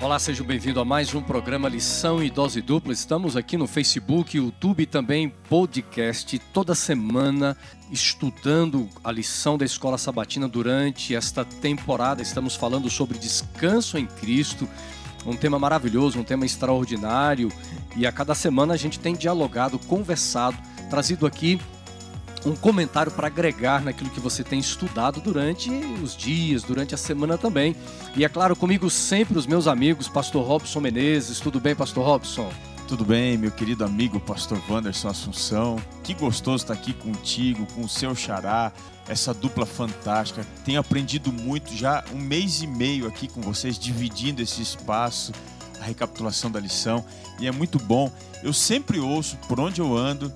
Olá, seja bem-vindo a mais um programa Lição e Dose Dupla. Estamos aqui no Facebook, YouTube e também podcast toda semana estudando a lição da Escola Sabatina durante esta temporada. Estamos falando sobre descanso em Cristo, um tema maravilhoso, um tema extraordinário e a cada semana a gente tem dialogado, conversado, trazido aqui um comentário para agregar naquilo que você tem estudado durante os dias, durante a semana também. E é claro, comigo sempre os meus amigos, Pastor Robson Menezes. Tudo bem, Pastor Robson? Tudo bem, meu querido amigo Pastor Wanderson Assunção. Que gostoso estar aqui contigo, com o seu xará, essa dupla fantástica. Tenho aprendido muito já um mês e meio aqui com vocês, dividindo esse espaço, a recapitulação da lição. E é muito bom. Eu sempre ouço por onde eu ando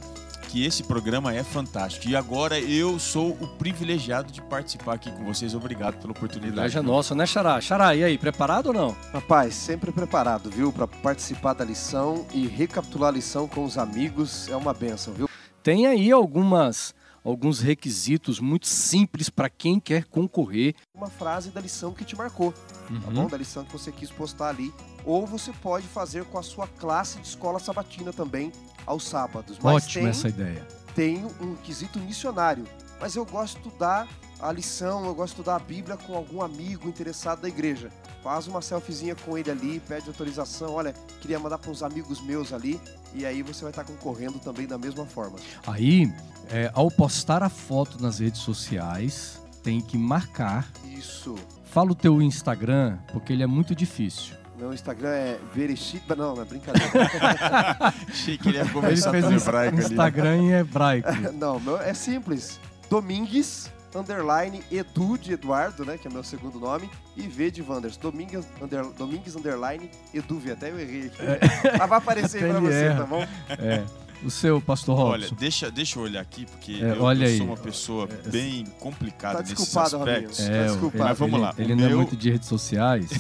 que esse programa é fantástico. E agora eu sou o privilegiado de participar aqui com vocês. Obrigado pela oportunidade. é nossa, né, Xará? Xará, e aí, preparado ou não? Rapaz, sempre preparado, viu? Para participar da lição e recapitular a lição com os amigos é uma benção, viu? Tem aí algumas alguns requisitos muito simples para quem quer concorrer. Uma frase da lição que te marcou, tá uhum. tá bom? Da lição que você quis postar ali. Ou você pode fazer com a sua classe de escola sabatina também, aos sábados. Mas Ótima tem, essa ideia. Tem um quesito missionário, mas eu gosto de estudar a lição, eu gosto de estudar a Bíblia com algum amigo interessado da igreja. Faz uma selfiezinha com ele ali, pede autorização. Olha, queria mandar para uns amigos meus ali. E aí você vai estar concorrendo também da mesma forma. Aí, é, ao postar a foto nas redes sociais, tem que marcar. Isso. Fala o teu Instagram, porque ele é muito difícil. Meu Instagram é Verechita. Não, não é brincadeira. Achei que ele ia começar ele fez hebraico Instagram ali, né? em hebraico. não, meu, é simples. Domingues, underline, Edu de Eduardo, né? Que é meu segundo nome. E V de Wanders. Domingues, under, Domingues, underline, Edu V. Até eu errei aqui. É. Mas vai aparecer aí pra você, erra. tá bom? É. O seu, pastor Robson. Olha, deixa, deixa eu olhar aqui, porque é, eu, eu sou uma pessoa é, bem complicada tá nesses aspectos. É, tá desculpado. Mas vamos lá. Ele, ele não é meu... é muito de redes sociais.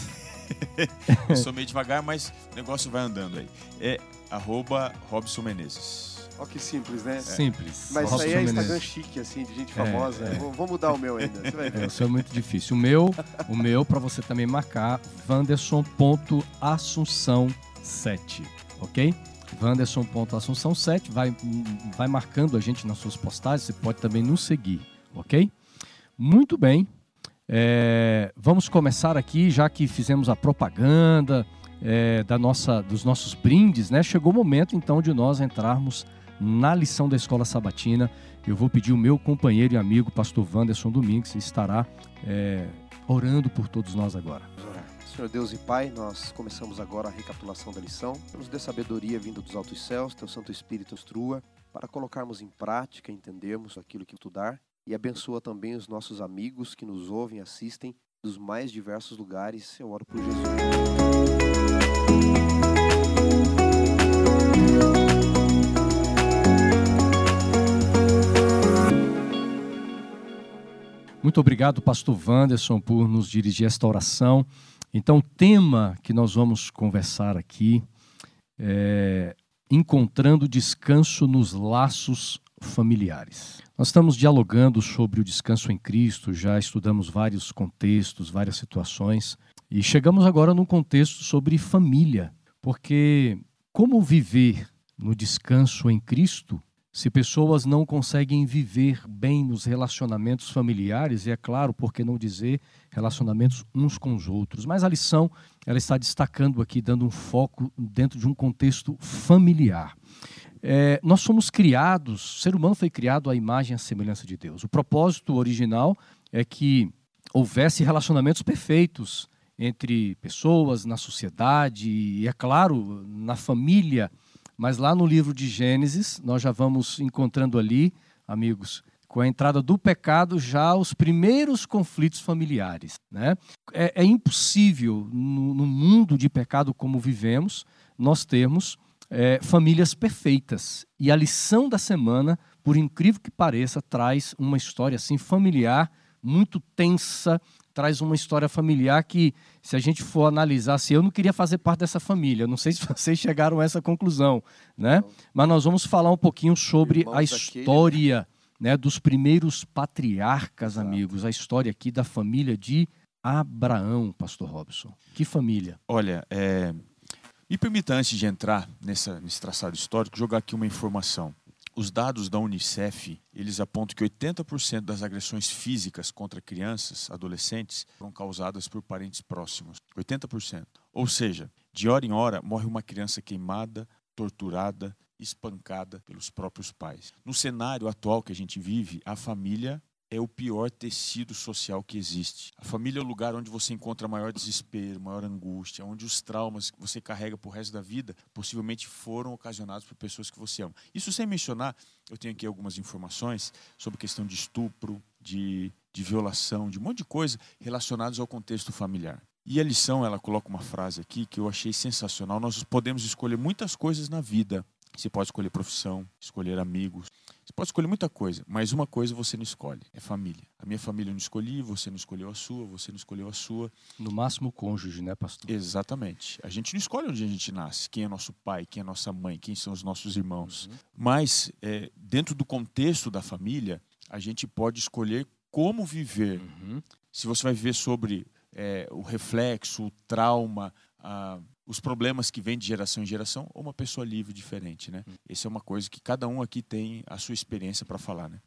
eu sou meio devagar, mas o negócio vai andando aí. É arroba Robson Menezes. Olha que simples, né? É. Simples. Mas isso aí é Instagram chique, assim, de gente é, famosa. É, Vou, vou, mudar o meu ainda. Você vai ver. É, isso é muito difícil. O meu, o meu para você também marcar, vanderson.assunção7, ok? Vanderson.assunção7, vai, vai marcando a gente nas suas postagens, você pode também nos seguir, ok? Muito bem. É, vamos começar aqui, já que fizemos a propaganda é, da nossa, dos nossos brindes, né? Chegou o momento então de nós entrarmos na lição da Escola Sabatina. Eu vou pedir o meu companheiro e amigo, pastor Wanderson Domingues, estará é, orando por todos nós agora. Senhor Deus e Pai, nós começamos agora a recapitulação da lição. Nos dê sabedoria vinda dos altos céus, Teu Santo Espírito instrua, para colocarmos em prática, entendermos aquilo que Tu dar e abençoa também os nossos amigos que nos ouvem e assistem dos mais diversos lugares. Eu oro por Jesus. Muito obrigado, pastor Wanderson, por nos dirigir esta oração. Então, o tema que nós vamos conversar aqui é encontrando descanso nos laços familiares. Nós estamos dialogando sobre o descanso em Cristo, já estudamos vários contextos, várias situações, e chegamos agora num contexto sobre família, porque como viver no descanso em Cristo se pessoas não conseguem viver bem nos relacionamentos familiares, e é claro, por que não dizer relacionamentos uns com os outros. Mas a lição ela está destacando aqui, dando um foco dentro de um contexto familiar. É, nós somos criados, o ser humano foi criado à imagem e à semelhança de Deus. O propósito original é que houvesse relacionamentos perfeitos entre pessoas, na sociedade e, é claro, na família. Mas lá no livro de Gênesis, nós já vamos encontrando ali, amigos, com a entrada do pecado, já os primeiros conflitos familiares. Né? É, é impossível, no, no mundo de pecado como vivemos, nós termos é, famílias perfeitas. E a lição da semana, por incrível que pareça, traz uma história assim familiar, muito tensa, traz uma história familiar que, se a gente for analisar, se eu não queria fazer parte dessa família, não sei se vocês chegaram a essa conclusão, né? Mas nós vamos falar um pouquinho sobre a história, né, dos primeiros patriarcas, amigos, a história aqui da família de Abraão, pastor Robson? Que família? Olha, é... me permita, antes de entrar nessa, nesse traçado histórico, jogar aqui uma informação. Os dados da Unicef, eles apontam que 80% das agressões físicas contra crianças, adolescentes, foram causadas por parentes próximos. 80%. Ou seja, de hora em hora morre uma criança queimada, torturada, espancada pelos próprios pais. No cenário atual que a gente vive, a família é o pior tecido social que existe. A família é o lugar onde você encontra maior desespero, maior angústia, onde os traumas que você carrega por resto da vida possivelmente foram ocasionados por pessoas que você ama. Isso sem mencionar, eu tenho aqui algumas informações sobre questão de estupro, de, de violação, de um monte de coisa relacionadas ao contexto familiar. E a lição, ela coloca uma frase aqui que eu achei sensacional. Nós podemos escolher muitas coisas na vida. Você pode escolher profissão, escolher amigos, você pode escolher muita coisa, mas uma coisa você não escolhe: é família. A minha família eu não escolhi, você não escolheu a sua, você não escolheu a sua. No máximo, o cônjuge, né, pastor? Exatamente. A gente não escolhe onde a gente nasce, quem é nosso pai, quem é nossa mãe, quem são os nossos irmãos. Uhum. Mas, é, dentro do contexto da família, a gente pode escolher como viver. Uhum. Se você vai viver sobre é, o reflexo, o trauma, a, os problemas que vêm de geração em geração, ou uma pessoa livre diferente, né? Hum. Essa é uma coisa que cada um aqui tem a sua experiência para falar, né?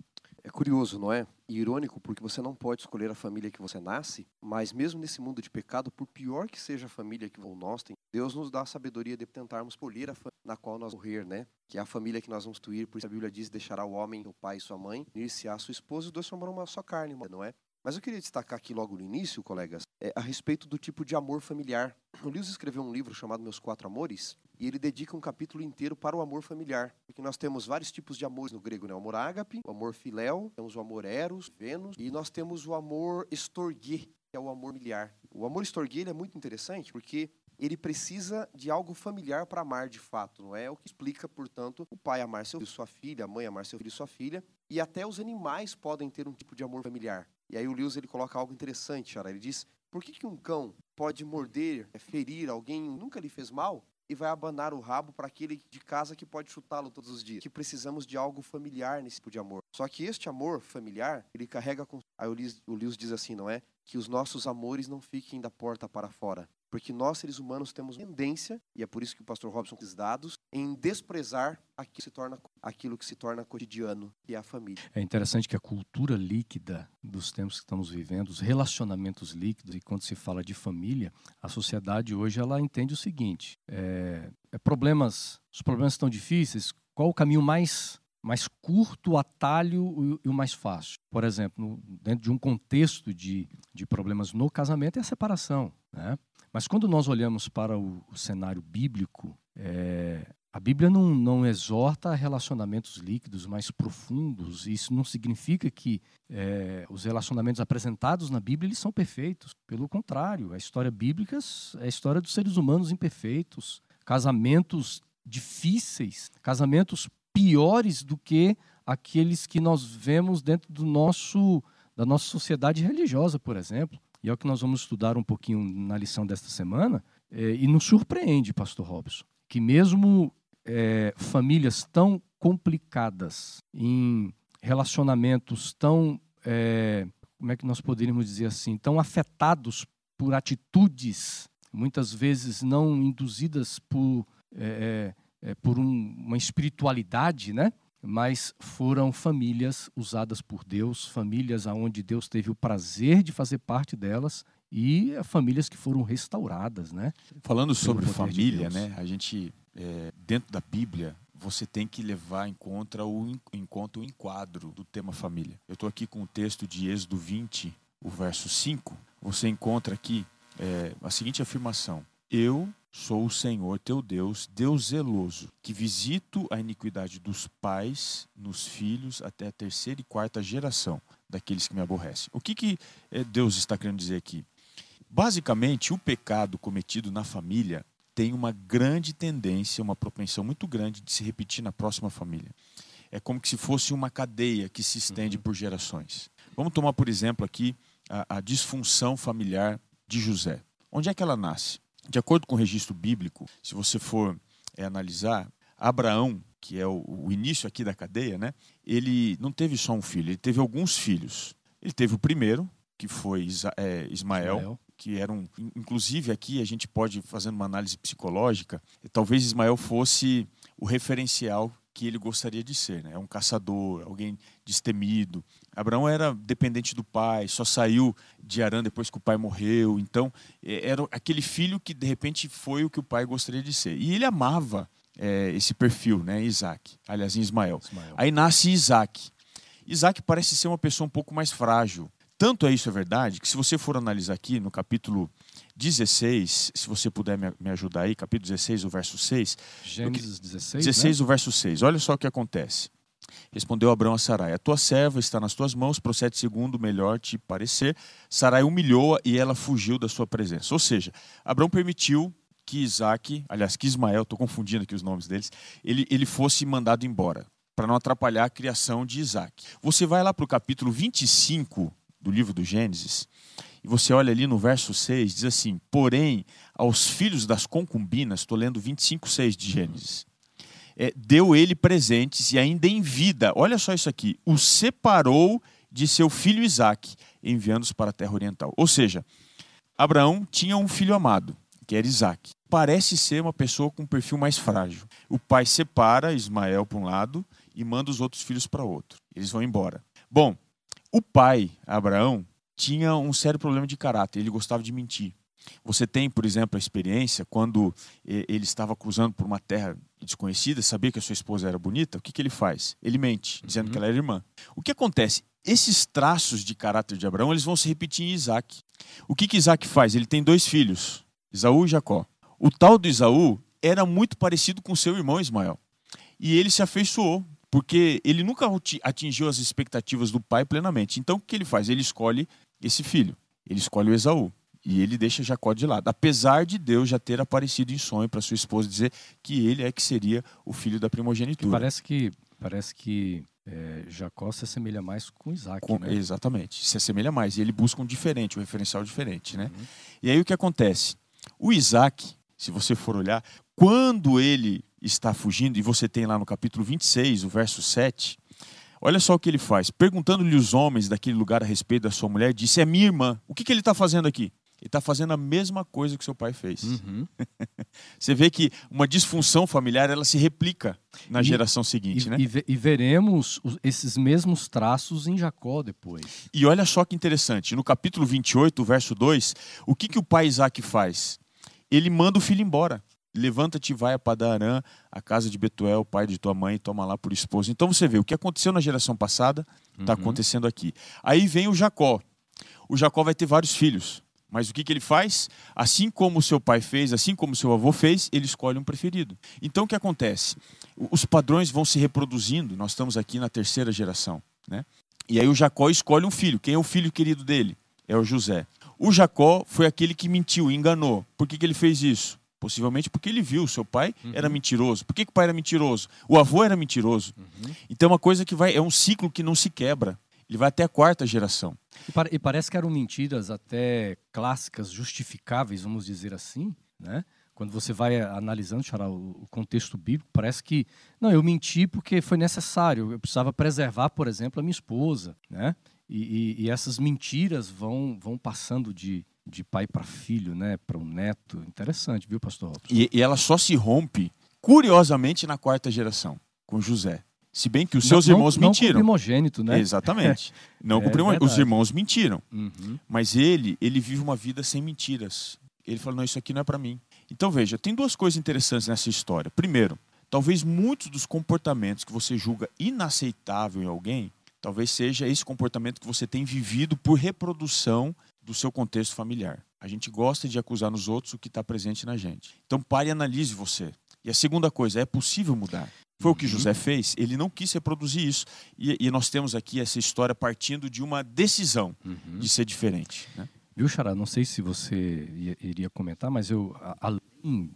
É curioso, não é? E irônico, porque você não pode escolher a família que você nasce, mas mesmo nesse mundo de pecado, por pior que seja a família que nós temos, Deus nos dá a sabedoria de tentarmos escolher a família na qual nós morrer, né? Que é a família que nós vamos instituir, por isso a Bíblia diz: deixará o homem, o pai e sua mãe, unir-se-á sua esposa, e os dois formarão uma só carne, não é? Mas eu queria destacar aqui logo no início, colegas, é, a respeito do tipo de amor familiar. O Lewis escreveu um livro chamado Meus Quatro Amores, e ele dedica um capítulo inteiro para o amor familiar. Porque nós temos vários tipos de amores no grego, né? O amor ágape, o amor filéu, temos o amor eros, Vênus, e nós temos o amor estorguê, que é o amor familiar. O amor estorguê é muito interessante porque ele precisa de algo familiar para amar de fato, não é? O que explica, portanto, o pai amar seu filho, sua filha, a mãe amar seu filho e sua filha, e até os animais podem ter um tipo de amor familiar. E aí o Lewis ele coloca algo interessante, Chara. Ele diz: por que, que um cão pode morder, é, ferir alguém nunca lhe fez mal e vai abanar o rabo para aquele de casa que pode chutá-lo todos os dias? Que precisamos de algo familiar nesse tipo de amor. Só que este amor familiar, ele carrega com. Aí o Lewis, o Lewis diz assim, não é? Que os nossos amores não fiquem da porta para fora. Porque nós, seres humanos, temos tendência, e é por isso que o pastor Robson diz dados, em desprezar aquilo que se torna, aquilo que se torna cotidiano, que é a família. É interessante que a cultura líquida dos tempos que estamos vivendo, os relacionamentos líquidos, e quando se fala de família, a sociedade hoje ela entende o seguinte: é, é problemas, os problemas estão difíceis, qual o caminho mais mais curto, o atalho e o mais fácil. Por exemplo, dentro de um contexto de, de problemas no casamento, é a separação. Né? Mas quando nós olhamos para o, o cenário bíblico, é, a Bíblia não, não exorta relacionamentos líquidos mais profundos. Isso não significa que é, os relacionamentos apresentados na Bíblia eles são perfeitos. Pelo contrário, a história bíblica é a história dos seres humanos imperfeitos, casamentos difíceis, casamentos piores do que aqueles que nós vemos dentro do nosso da nossa sociedade religiosa, por exemplo. E é o que nós vamos estudar um pouquinho na lição desta semana. É, e nos surpreende, Pastor Robson, que mesmo é, famílias tão complicadas, em relacionamentos tão, é, como é que nós poderíamos dizer assim, tão afetados por atitudes, muitas vezes não induzidas por, por um, uma espiritualidade, né? Mas foram famílias usadas por Deus, famílias aonde Deus teve o prazer de fazer parte delas e famílias que foram restauradas, né? Falando sobre família, de né? A gente é, dentro da Bíblia você tem que levar em conta o em conta o enquadro do tema família. Eu estou aqui com o texto de Êxodo 20, o verso 5. Você encontra aqui é, a seguinte afirmação: Eu Sou o Senhor teu Deus, Deus zeloso, que visito a iniquidade dos pais nos filhos até a terceira e quarta geração daqueles que me aborrecem. O que, que eh, Deus está querendo dizer aqui? Basicamente, o pecado cometido na família tem uma grande tendência, uma propensão muito grande de se repetir na próxima família. É como se fosse uma cadeia que se estende uhum. por gerações. Vamos tomar, por exemplo, aqui a, a disfunção familiar de José. Onde é que ela nasce? De acordo com o registro bíblico, se você for é, analisar, Abraão, que é o, o, início aqui da cadeia, né, ele não teve só um filho, ele teve alguns filhos. Ele teve o primeiro, que foi Isa, é, Ismael, Ismael. que era um. Inclusive, aqui a gente pode, fazendo uma análise psicológica, talvez Ismael fosse o referencial que ele gostaria de ser. Né? É um caçador, alguém destemido. Abraão era dependente do pai, só saiu de Arã depois que o pai morreu. Então, é, era aquele filho que de repente foi o que o pai gostaria de ser. E ele amava é, esse perfil, né? Isaac. Aliás, Ismael. Ismael. Aí nasce Isaac. Isaac parece ser uma pessoa um pouco mais frágil. Tanto é isso é verdade que se você for analisar aqui no capítulo 16, se você puder me, me ajudar aí, capítulo 16, o verso 6. Gênesis 16, 16, né? o verso 6. Olha só o que acontece. Respondeu Abraão a Sarai: A tua serva está nas tuas mãos, procede segundo o melhor te parecer. Sarai humilhou-a e ela fugiu da sua presença. Ou seja, Abraão permitiu que Isaac, aliás, que Ismael, estou confundindo aqui os nomes deles, ele, ele fosse mandado embora, para não atrapalhar a criação de Isaac. Você vai lá para o capítulo 25 do livro do Gênesis, e você olha ali no verso 6, diz assim: Porém, aos filhos das concubinas, estou lendo 25, 6 de Gênesis, é, deu ele presentes e ainda em vida, olha só isso aqui, o separou de seu filho Isaac, enviando-os para a terra oriental. Ou seja, Abraão tinha um filho amado, que era Isaac. Parece ser uma pessoa com um perfil mais frágil. O pai separa Ismael para um lado e manda os outros filhos para outro. Eles vão embora. Bom, o pai, Abraão, tinha um sério problema de caráter. Ele gostava de mentir. Você tem, por exemplo, a experiência quando ele estava cruzando por uma terra desconhecida, sabia que a sua esposa era bonita, o que, que ele faz? Ele mente, dizendo Uhum. que ela era irmã. O que acontece? Esses traços de caráter de Abraão, eles vão se repetir em Isaac. O que, que Isaac faz? Ele tem dois filhos, Isaú e Jacó. O tal do Isaú era muito parecido com seu irmão Ismael. E ele se afeiçoou, porque ele nunca ati- atingiu as expectativas do pai plenamente. Então o que ele faz? Ele escolhe esse filho. Ele escolhe o Esaú. E ele deixa Jacó de lado. Apesar de Deus já ter aparecido em sonho para sua esposa dizer que ele é que seria o filho da primogenitura. parece que, parece que é, Jacó se assemelha mais com Isaac, Com- né? Exatamente. Se assemelha mais. E ele busca um diferente, um referencial diferente. Né? Uhum. E aí o que acontece? O Isaac, se você for olhar, quando ele está fugindo, e você tem lá no capítulo 26, o verso 7, olha só o que ele faz. Perguntando-lhe os homens daquele lugar a respeito da sua mulher, disse: É minha irmã. O que, que ele está fazendo aqui? Ele está fazendo a mesma coisa que seu pai fez. Uhum. Você vê que uma disfunção familiar ela se replica na E- geração E, seguinte, né? e e veremos os- esses mesmos traços em Jacó depois. E olha só que interessante, no capítulo 28, verso 2, o que, que o pai Isaac faz? Ele manda o filho embora. Levanta-te e vai a Padarã, a casa de Betuel, pai de tua mãe, e toma lá por esposo. Então você vê, o que aconteceu na geração passada está Uhum. acontecendo aqui. Aí vem o Jacó. O Jacó vai ter vários filhos. Mas o que, que ele faz? Assim como o seu pai fez, assim como o seu avô fez, ele escolhe um preferido. Então o que acontece? Os padrões vão se reproduzindo. Nós estamos aqui na terceira geração. Né? E aí o Jacó escolhe um filho. Quem é o filho querido dele? É o José. O Jacó foi aquele que mentiu, enganou. Por que, que ele fez isso? Possivelmente porque ele viu, seu pai era mentiroso. Por que, que o pai era mentiroso? O avô era mentiroso. Então é uma coisa que vai, é um ciclo que não se quebra. Ele vai até a quarta geração. E, pare- e parece que eram mentiras até clássicas, justificáveis, vamos dizer assim, né? Quando você vai analisando, Xará, o contexto bíblico, parece que, não, eu menti porque foi necessário, eu precisava preservar, por exemplo, a minha esposa, né? E, e- e essas mentiras vão, vão passando de, de pai para filho, né? Para um neto. Interessante, viu, pastor Robson? E, e ela só se rompe, curiosamente, na quarta geração, com José. Se bem que os seus Não- irmãos não, Não mentiram. primogênito, né? Exatamente. Não É primo- Os irmãos mentiram. Uhum. Mas ele, ele vive uma vida sem mentiras. Ele falou: não, isso aqui não é para mim. Então veja, tem duas coisas interessantes nessa história. Primeiro, talvez muitos dos comportamentos que você julga inaceitável em alguém, talvez seja esse comportamento que você tem vivido por reprodução do seu contexto familiar. A gente gosta de acusar nos outros o que está presente na gente. Então pare e analise você. E a segunda coisa, é possível mudar. Foi o que Uhum. José fez, ele não quis reproduzir isso. E, e nós temos aqui essa história partindo de uma decisão Uhum. de ser diferente. Né? Viu, Xará? Não sei se você ia- iria comentar, mas eu, a- além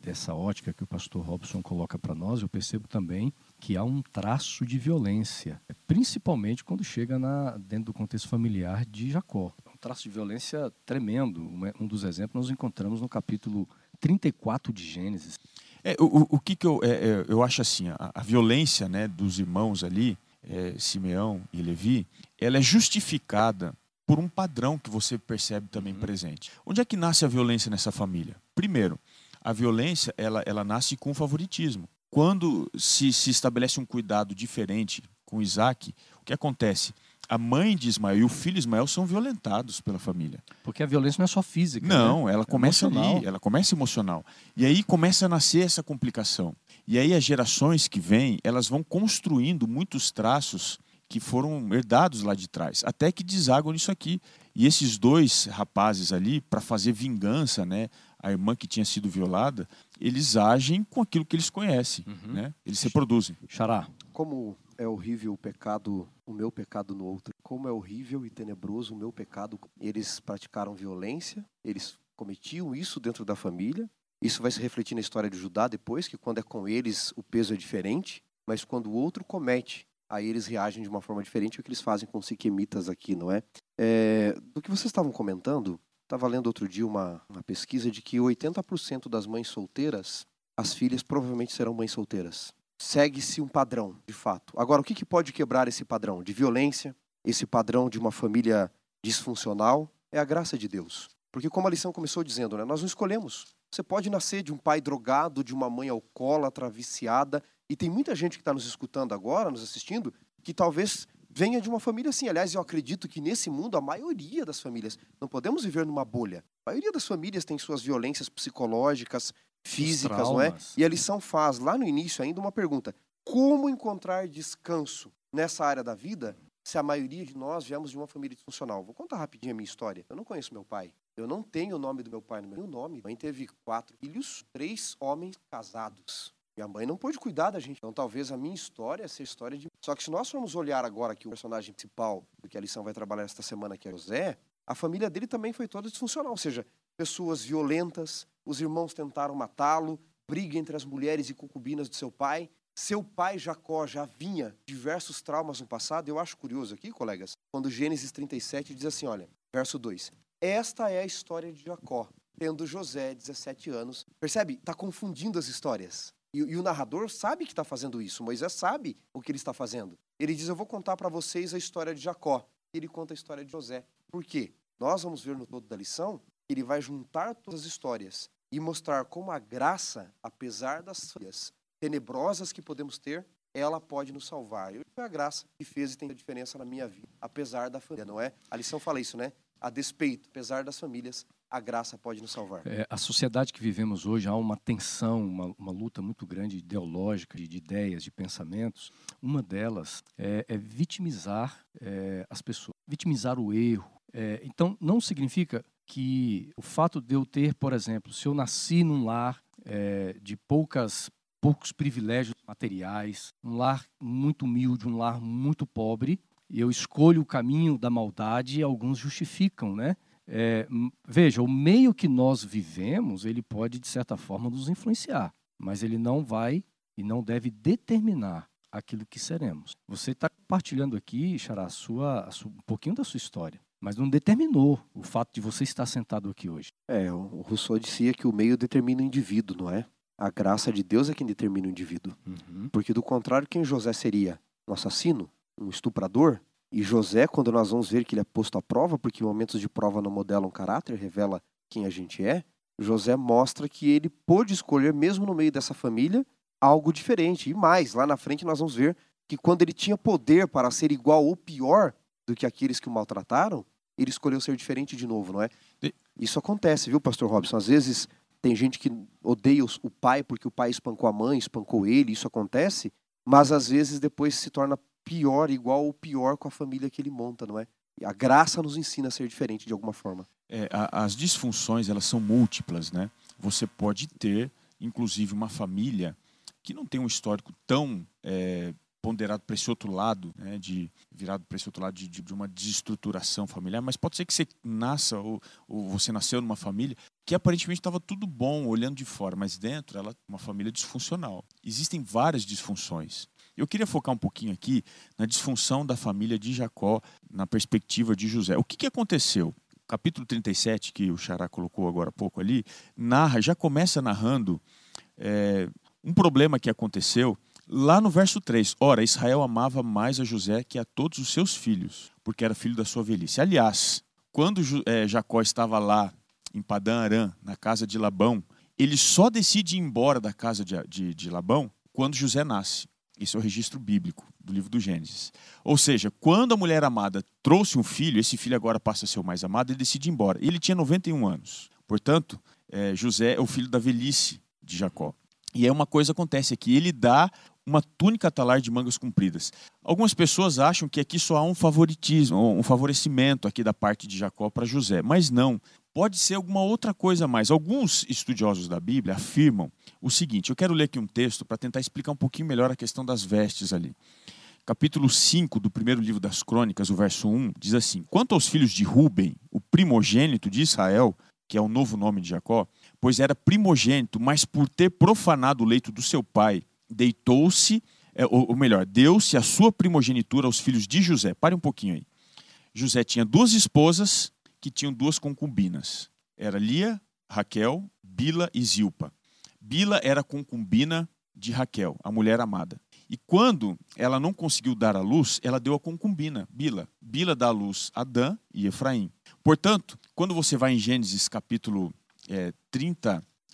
dessa ótica que o pastor Robson coloca para nós, eu percebo também que há um traço de violência, principalmente quando chega na, dentro do contexto familiar de Jacó. É um traço de violência tremendo. Um, um dos exemplos nós encontramos no capítulo 34 de Gênesis. É, o, o- que, que eu, é, é, eu acho assim, a, a violência né, dos irmãos ali, é, Simeão e Levi, ela é justificada por um padrão que você percebe também uhum. presente. Onde é que nasce a violência nessa família? Primeiro, a violência ela, ela nasce com favoritismo. Quando se, se estabelece um cuidado diferente com Isaac, o que acontece? A mãe de Ismael e o filho de Ismael são violentados pela família. Porque a violência não é só física. Não, né? ela é começa emocional. ali, ela começa emocional. E aí começa a nascer essa complicação. E aí as gerações que vêm, elas vão construindo muitos traços que foram herdados lá de trás, até que desagam nisso aqui. E esses dois rapazes ali, para fazer vingança, né, a irmã que tinha sido violada, eles agem com aquilo que eles conhecem, uhum. né? Eles se reproduzem. Xará. Como é horrível o pecado, o meu pecado no outro. Como é horrível e tenebroso o meu pecado. Eles praticaram violência, eles cometiam isso dentro da família. Isso vai se refletir na história de Judá depois, que quando é com eles o peso é diferente, mas quando o outro comete, aí eles reagem de uma forma diferente, é o que eles fazem com os siquemitas aqui, não é? é do que vocês estavam comentando, estava lendo outro dia uma, uma pesquisa de que 80% das mães solteiras, as filhas provavelmente serão mães solteiras segue-se um padrão, de fato. Agora, o que, que pode quebrar esse padrão de violência, esse padrão de uma família disfuncional? É a graça de Deus. Porque, como a lição começou dizendo, né, nós não escolhemos. Você pode nascer de um pai drogado, de uma mãe alcoólatra, viciada, e tem muita gente que está nos escutando agora, nos assistindo, que talvez venha de uma família assim. Aliás, eu acredito que nesse mundo a maioria das famílias, não podemos viver numa bolha. A maioria das famílias tem suas violências psicológicas, físicas, não é? E a lição faz lá no início ainda uma pergunta: como encontrar descanso nessa área da vida se a maioria de nós viemos de uma família disfuncional? Vou contar rapidinho a minha história. Eu não conheço meu pai. Eu não tenho o nome do meu pai no meu nome. Minha mãe teve quatro filhos, três homens casados. Minha mãe não pôde cuidar da gente. Então, talvez a minha história seja história de. Só que se nós formos olhar agora aqui o personagem principal, que a lição vai trabalhar esta semana, que é José, a família dele também foi toda disfuncional. Ou seja, pessoas violentas, os irmãos tentaram matá-lo, briga entre as mulheres e concubinas de seu pai. Seu pai Jacó já vinha diversos traumas no passado. Eu acho curioso aqui, colegas, quando Gênesis 37 diz assim: olha, verso 2: Esta é a história de Jacó, tendo José 17 anos. Percebe? Está confundindo as histórias. E, e, o narrador sabe que está fazendo isso. Moisés sabe o que ele está fazendo. Ele diz: Eu vou contar para vocês a história de Jacó. Ele conta a história de José. Por quê? Nós vamos ver no todo da lição ele vai juntar todas as histórias e mostrar como a graça, apesar das falhas tenebrosas que podemos ter, ela pode nos salvar. E foi a graça que fez e tem a diferença na minha vida, apesar da família, não é? A lição fala isso, né? A despeito, apesar das famílias, a graça pode nos salvar. É, a sociedade que vivemos hoje há uma tensão, uma, uma luta muito grande ideológica, de, de, ideias, de pensamentos. Uma delas é, é vitimizar é, as pessoas, vitimizar o erro. É, então, não significa que o fato de eu ter, por exemplo, se eu nasci num lar é, de poucas poucos privilégios materiais, um lar muito humilde, um lar muito pobre, eu escolho o caminho da maldade, e alguns justificam, né? É, veja, o meio que nós vivemos, ele pode de certa forma nos influenciar, mas ele não vai e não deve determinar aquilo que seremos. Você está compartilhando aqui, Xará, a sua, a sua, um pouquinho da sua história mas não determinou o fato de você estar sentado aqui hoje. É, o Rousseau dizia que o meio determina o indivíduo, não é? A graça de Deus é quem determina o indivíduo. Uhum. Porque do contrário, quem José seria? Um assassino? Um estuprador? E José, quando nós vamos ver que ele é posto à prova, porque momentos de prova não modelam caráter, revela quem a gente é, José mostra que ele pôde escolher, mesmo no meio dessa família, algo diferente. E mais, lá na frente nós vamos ver que quando ele tinha poder para ser igual ou pior do que aqueles que o maltrataram, ele escolheu ser diferente de novo, não é? Isso acontece, viu, pastor Robson? Às vezes tem gente que odeia o pai porque o pai espancou a mãe, espancou ele, isso acontece, mas às vezes depois se torna pior, igual ou pior com a família que ele monta, não é? A graça nos ensina a ser diferente de alguma forma. É, a, as disfunções, elas são múltiplas, né? Você pode ter, inclusive, uma família que não tem um histórico tão é, ponderado para esse outro lado, né, de virado para esse outro lado de, de, uma desestruturação familiar, mas pode ser que você nasça ou, ou você nasceu numa família que aparentemente estava tudo bom olhando de fora, mas dentro ela uma família disfuncional. Existem várias disfunções. Eu queria focar um pouquinho aqui na disfunção da família de Jacó na perspectiva de José. O que, que aconteceu? O capítulo 37, que o Xará colocou agora há pouco ali, narra, já começa narrando é, um problema que aconteceu lá no verso 3. Ora, Israel amava mais a José que a todos os seus filhos, porque era filho da sua velhice. Aliás, quando é, Jacó estava lá em Padã Arã, na casa de Labão, ele só decide ir embora da casa de, de, de Labão quando José nasce. Isso é o registro bíblico do livro do Gênesis. Ou seja, quando a mulher amada trouxe um filho, esse filho agora passa a ser o mais amado, ele decide ir embora. Ele tinha 91 anos. Portanto, é, José é o filho da velhice de Jacó. E é uma coisa acontece aqui, ele dá uma túnica talar de mangas compridas. Algumas pessoas acham que aqui só há um favoritismo, um favorecimento aqui da parte de Jacó para José, mas não pode ser alguma outra coisa mais. Alguns estudiosos da Bíblia afirmam o seguinte: eu quero ler aqui um texto para tentar explicar um pouquinho melhor a questão das vestes ali. Capítulo 5 do primeiro livro das Crônicas, o verso 1, diz assim: Quanto aos filhos de Ruben, o primogênito de Israel, que é o novo nome de Jacó, pois era primogênito, mas por ter profanado o leito do seu pai, deitou-se, é, ou melhor, deu-se a sua primogenitura aos filhos de José. Pare um pouquinho aí. José tinha duas esposas que tinham duas concubinas. Era Lia, Raquel, Bila e Zilpa. Bila era concubina de Raquel, a mulher amada. E quando ela não conseguiu dar a luz, ela deu a concubina, Bila. Bila dá a luz a Dan e Efraim. Portanto, quando você vai em Gênesis capítulo é,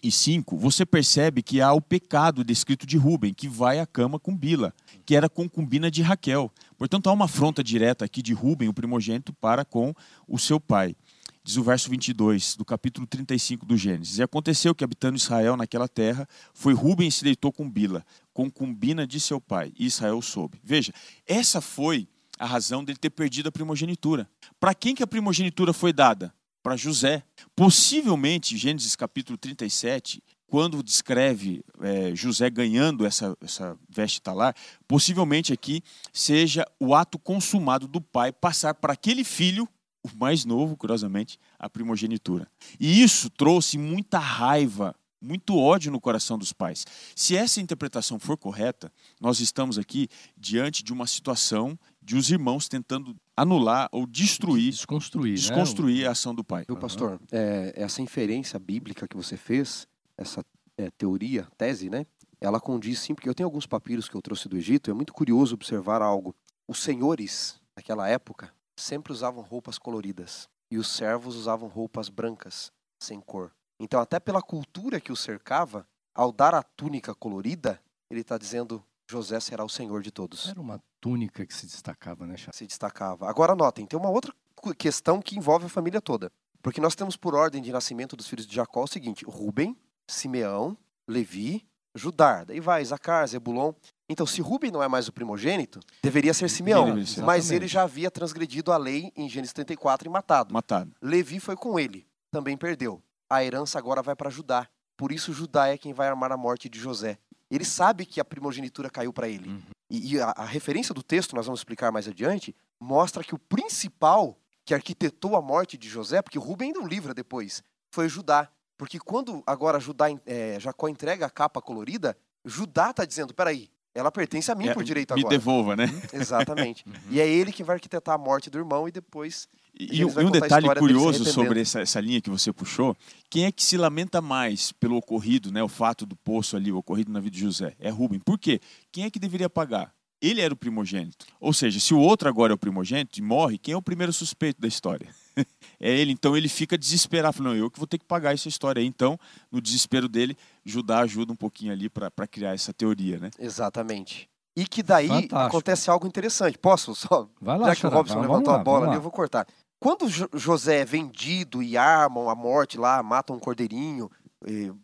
35, você percebe que há o pecado descrito de Rubem, que vai à cama com Bila, que era concubina de Raquel. Portanto, há uma afronta direta aqui de Rubem, o primogênito, para com o seu pai. Diz o verso 22 do capítulo 35 do Gênesis. E aconteceu que, habitando Israel naquela terra, foi Rubem e se deitou com Bila, concubina de seu pai, e Israel soube. Veja, essa foi a razão dele ter perdido a primogenitura. Para quem que a primogenitura foi dada? Para José. Possivelmente, Gênesis capítulo 37, quando descreve é, José ganhando essa, essa veste talar, possivelmente aqui seja o ato consumado do pai passar para aquele filho o mais novo, curiosamente, a primogenitura. E isso trouxe muita raiva, muito ódio no coração dos pais. Se essa interpretação for correta, nós estamos aqui diante de uma situação de os irmãos tentando anular ou destruir, desconstruir, desconstruir né? a ação do pai. Viu, pastor? É, essa inferência bíblica que você fez, essa é, teoria, tese, né? Ela condiz sim, porque eu tenho alguns papiros que eu trouxe do Egito, é muito curioso observar algo. Os senhores, naquela época, sempre usavam roupas coloridas e os servos usavam roupas brancas, sem cor. Então, até pela cultura que o cercava, ao dar a túnica colorida, ele está dizendo: José será o senhor de todos. Era uma túnica que se destacava, né, Se destacava. Agora, notem, tem uma outra questão que envolve a família toda. Porque nós temos por ordem de nascimento dos filhos de Jacó o seguinte: Rubem, Simeão, Levi, Judá. Daí vai Zacar, Zebulon. Então, se Rubem não é mais o primogênito, deveria ser Simeão. Mas ele já havia transgredido a lei em Gênesis 34 e matado. Matado. Levi foi com ele, também perdeu. A herança agora vai para Judá. Por isso, Judá é quem vai armar a morte de José. Ele sabe que a primogenitura caiu para ele. Uhum. E, e a, a referência do texto, nós vamos explicar mais adiante, mostra que o principal que arquitetou a morte de José, porque Rubem ainda o livra depois, foi Judá. Porque quando agora Judá, é, Jacó entrega a capa colorida, Judá está dizendo: peraí, ela pertence a mim é, por direito me agora. Me devolva, né? Exatamente. Uhum. E é ele que vai arquitetar a morte do irmão e depois. E, e um detalhe curioso sobre essa, essa linha que você puxou: quem é que se lamenta mais pelo ocorrido, né, o fato do poço ali, o ocorrido na vida de José? É Rubem. Por quê? Quem é que deveria pagar? Ele era o primogênito. Ou seja, se o outro agora é o primogênito e morre, quem é o primeiro suspeito da história? é ele. Então ele fica desesperado, falando, eu que vou ter que pagar essa história aí. Então, no desespero dele, Judá ajuda um pouquinho ali para criar essa teoria, né? Exatamente. E que daí Fantástico. acontece algo interessante. Posso só? Vai lá, Já que o Robson levantou lá, a bola ali, eu vou cortar. Quando José é vendido e armam a morte lá, matam um cordeirinho,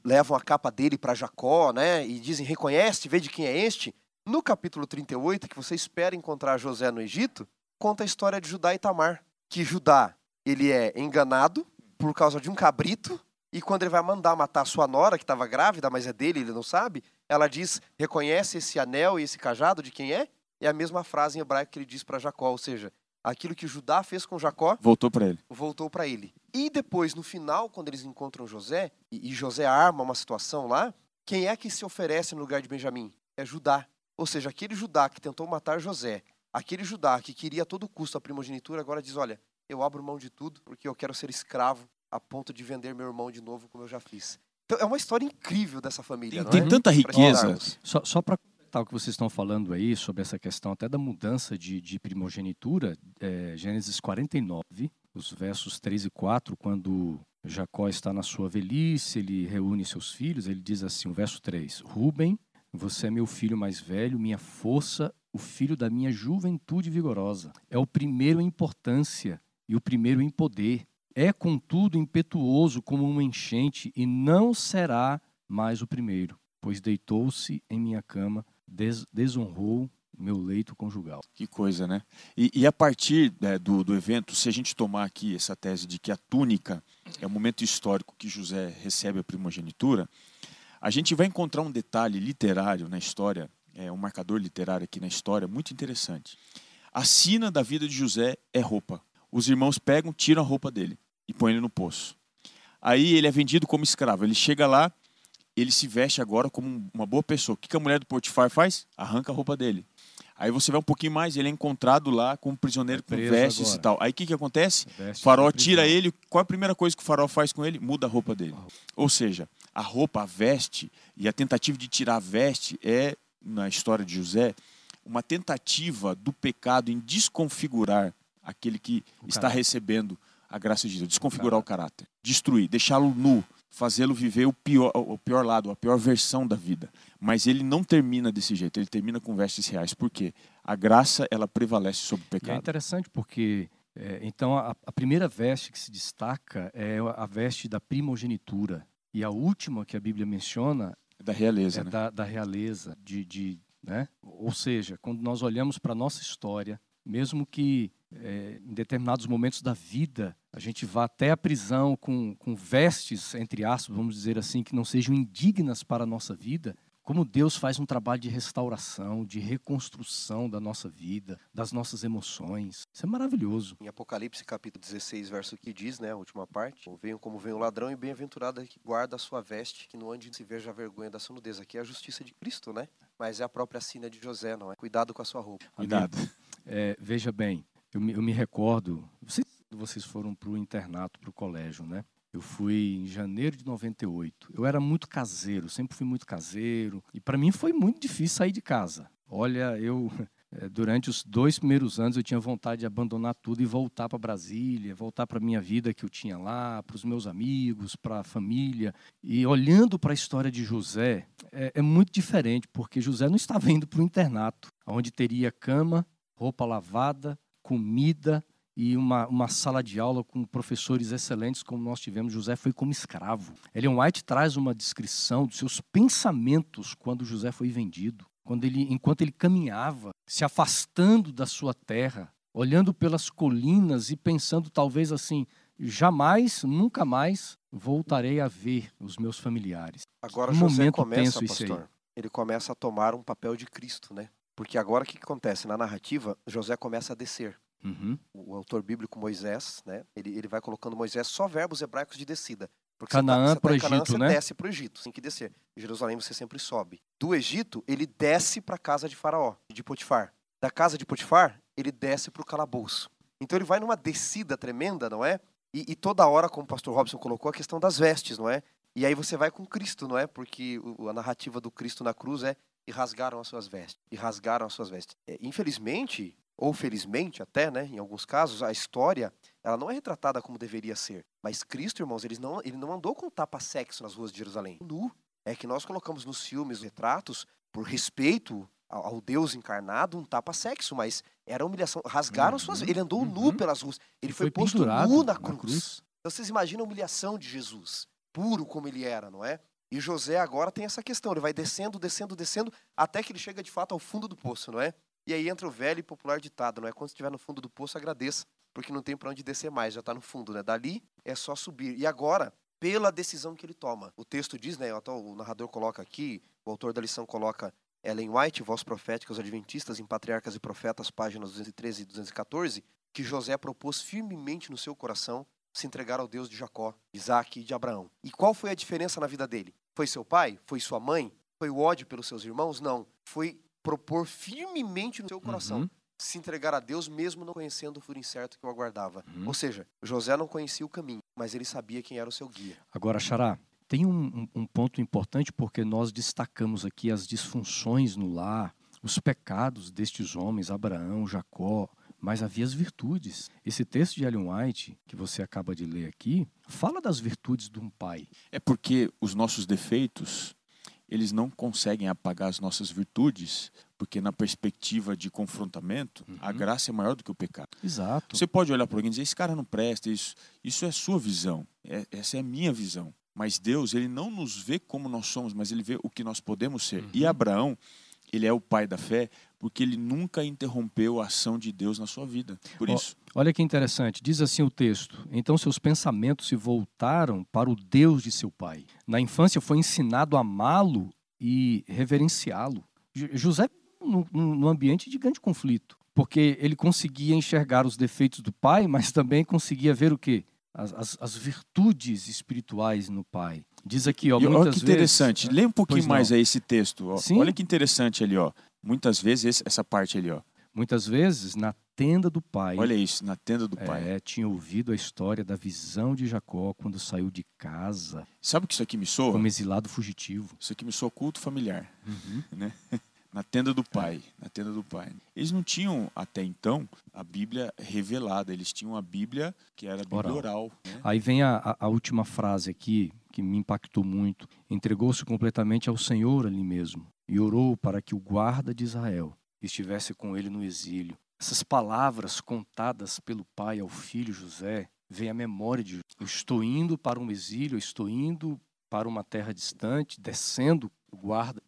levam a capa dele para Jacó, né? E dizem, reconhece, vê de quem é este. No capítulo 38, que você espera encontrar José no Egito, conta a história de Judá e Tamar. Que Judá ele é enganado por causa de um cabrito, e quando ele vai mandar matar sua nora, que estava grávida, mas é dele, ele não sabe, ela diz: reconhece esse anel e esse cajado de quem é? É a mesma frase em hebraico que ele diz para Jacó, ou seja, aquilo que Judá fez com Jacó voltou para ele. Voltou para ele. E depois, no final, quando eles encontram José, e José arma uma situação lá, quem é que se oferece no lugar de Benjamim? É Judá. Ou seja, aquele Judá que tentou matar José, aquele Judá que queria a todo custo a primogenitura, agora diz: olha, eu abro mão de tudo porque eu quero ser escravo a ponto de vender meu irmão de novo como eu já fiz. Então é uma história incrível dessa família. Tem, tem é? tanta riqueza. Só, só para detalhe que vocês estão falando aí sobre essa questão até da mudança de, de primogenitura, é, Gênesis 49, os versos 3 e 4, quando Jacó está na sua velhice, ele reúne seus filhos, ele diz assim, o verso 3, Rubem, você é meu filho mais velho, minha força, o filho da minha juventude vigorosa. É o primeiro em importância e o primeiro em poder. É, contudo, impetuoso como uma enchente e não será mais o primeiro, pois deitou-se em minha cama, des desonrou meu leito conjugal. Que coisa, né? E, e a partir né, do, do evento, se a gente tomar aqui essa tese de que a túnica é o momento histórico que José recebe a primogenitura, a gente vai encontrar um detalhe literário na história, é, um marcador literário aqui na história muito interessante. A sina da vida de José é roupa. Os irmãos pegam, tiram a roupa dele e põem ele no poço. Aí ele é vendido como escravo. Ele chega lá, ele se veste agora como uma boa pessoa. O que a mulher do Potifar faz? Arranca a roupa dele. Aí você vai um pouquinho mais, ele é encontrado lá como prisioneiro é com vestes agora. e tal. Aí o que, que acontece? Veste farol tira ele. Qual é a primeira coisa que o farol faz com ele? Muda a roupa dele. Ou seja, a roupa, a veste e a tentativa de tirar a veste é, na história de José, uma tentativa do pecado em desconfigurar aquele que está recebendo a graça de Deus, desconfigurar o caráter, destruir, deixá-lo nu, fazê-lo viver o pior, o pior lado, a pior versão da vida. Mas ele não termina desse jeito, ele termina com vestes reais. Por quê? A graça, ela prevalece sobre o pecado. E é interessante porque, é, então, a, a, primeira veste que se destaca é a veste da primogenitura. E a última que a Bíblia menciona... Da realeza, é né? da, da realeza, de, de, né? Ou seja, quando nós olhamos para a nossa história, mesmo que é, em determinados momentos da vida a gente vá até a prisão com, com vestes, entre aspas, vamos dizer assim, que não sejam indignas para a nossa vida, como Deus faz um trabalho de restauração, de reconstrução da nossa vida, das nossas emoções. Isso é maravilhoso. Em Apocalipse capítulo 16, verso que diz, né, a última parte, venham como vem o ladrão e bem-aventurado é que guarda a sua veste, que no onde se veja a vergonha da sua nudez. Aqui é a justiça de Cristo, né? Mas é a própria sina de José, não é? Cuidado com a sua roupa. Cuidado. É, veja bem, eu me, eu me recordo, vocês, foram para o internato, para o colégio, né? Eu fui em janeiro de 98. Eu era muito caseiro, sempre fui muito caseiro. E para mim foi muito difícil sair de casa. Olha, eu eh, durante os dois primeiros anos eu tinha vontade de abandonar tudo e voltar para Brasília, voltar para a minha vida que eu tinha lá, para os meus amigos, para a família. E olhando para a história de José, é, é muito diferente, porque José não estava indo para o internato, onde teria cama, roupa lavada, comida e uma, uma sala de aula com professores excelentes como nós tivemos. José foi como escravo. Ellen White traz uma descrição dos seus pensamentos quando José foi vendido, quando ele, enquanto ele caminhava, se afastando da sua terra, olhando pelas colinas e pensando talvez assim, jamais, nunca mais voltarei a ver os meus familiares. Agora um José momento começa, pastor, ele começa a tomar um papel de Cristo, né? Porque agora o que acontece? Na narrativa, José começa a descer. Uhum. O autor bíblico Moisés, né? Ele, ele vai colocando Moisés só verbos hebraicos de descida. Porque Canaã você tá, para o tá Egito, Canaã, né? Você desce para o Egito, tem que descer. Em Jerusalém você sempre sobe. Do Egito, ele desce para a casa de Faraó, de Potifar. Da casa de Potifar, ele desce para o calabouço. Então ele vai numa descida tremenda, não é? E, e, toda hora, como o pastor Robson colocou, a questão das vestes, não é? E aí você vai com Cristo, não é? Porque a narrativa do Cristo na cruz é e rasgaram as suas vestes. E rasgaram as suas vestes. É, infelizmente, ou felizmente até, né, em alguns casos, a história ela não é retratada como deveria ser. Mas Cristo, irmãos, ele não, ele não andou com tapa-sexo nas ruas de Jerusalém. Nu. É que nós colocamos nos filmes retratos, por respeito ao, ao Deus encarnado, um tapa-sexo, mas era humilhação. Rasgaram uhum, suas Ele andou uhum. nu pelas ruas. Ele foi, foi posto nu na cruz. na cruz. Então vocês imaginam a humilhação de Jesus, puro como ele era, não é? E José agora tem essa questão, ele vai descendo, descendo, descendo, até que ele chega de fato ao fundo do poço, não é? E aí entra o velho e popular ditado, não é? Quando estiver no fundo do poço, agradeça, porque não tem para onde descer mais, já está no fundo, né? Dali é só subir. E agora, pela decisão que ele toma. O texto diz, né? O narrador coloca aqui, o autor da lição coloca Ellen White, Voz Profética aos Adventistas, em Patriarcas e Profetas, páginas 213 e 214, que José propôs firmemente no seu coração se entregar ao Deus de Jacó, Isaac e de Abraão. E qual foi a diferença na vida dele? Foi seu pai? Foi sua mãe? Foi o ódio pelos seus irmãos? Não. Foi propor firmemente no seu coração. Uhum. Se entregar a Deus, mesmo não conhecendo o furo incerto que o aguardava. Uhum. Ou seja, José não conhecia o caminho, mas ele sabia quem era o seu guia. Agora, Xará, Tem um, um, um ponto importante porque nós destacamos aqui as disfunções no lar, os pecados destes homens, Abraão, Jacó, mas havia as virtudes. Esse texto de Ellen White, que você acaba de ler aqui, fala das virtudes de um pai. É porque os nossos defeitos, eles não conseguem apagar as nossas virtudes, porque na perspectiva de confrontamento, uhum. a graça é maior do que o pecado. Exato. Você pode olhar para alguém e dizer, esse cara não presta, isso, isso é sua visão, é, essa é a minha visão. Mas Deus, ele não nos vê como nós somos, mas ele vê o que nós podemos ser. Uhum. E Abraão, ele é o pai da fé porque ele nunca interrompeu a ação de Deus na sua vida. Por isso. Olha que interessante, diz assim o texto: Então seus pensamentos se voltaram para o Deus de seu pai. Na infância foi ensinado a amá-lo e reverenciá-lo. José, no ambiente de grande conflito, porque ele conseguia enxergar os defeitos do pai, mas também conseguia ver o quê? As, as, as virtudes espirituais no pai. Diz aqui, ó, e, muitas olha que interessante. Vezes... Lê um pouquinho mais aí esse texto. Olha que interessante ali, ó. Muitas vezes essa parte ali, ó. Muitas vezes na tenda do pai. Olha isso, na tenda do pai. É, tinha ouvido a história da visão de Jacó quando saiu de casa. Sabe o que isso aqui me soa? Como exilado fugitivo. Isso aqui me soa culto familiar, uhum. né? na tenda do pai, na tenda do pai. Eles não tinham até então a Bíblia revelada, eles tinham a Bíblia que era a Bíblia oral. oral né? Aí vem a, a, última frase aqui que me impactou muito. Entregou-se completamente ao Senhor ali mesmo e orou para que o guarda de Israel estivesse com ele no exílio. Essas palavras contadas pelo pai ao filho José vem à memória de eu estou indo para um exílio, eu estou indo para uma terra distante, descendo o guarda,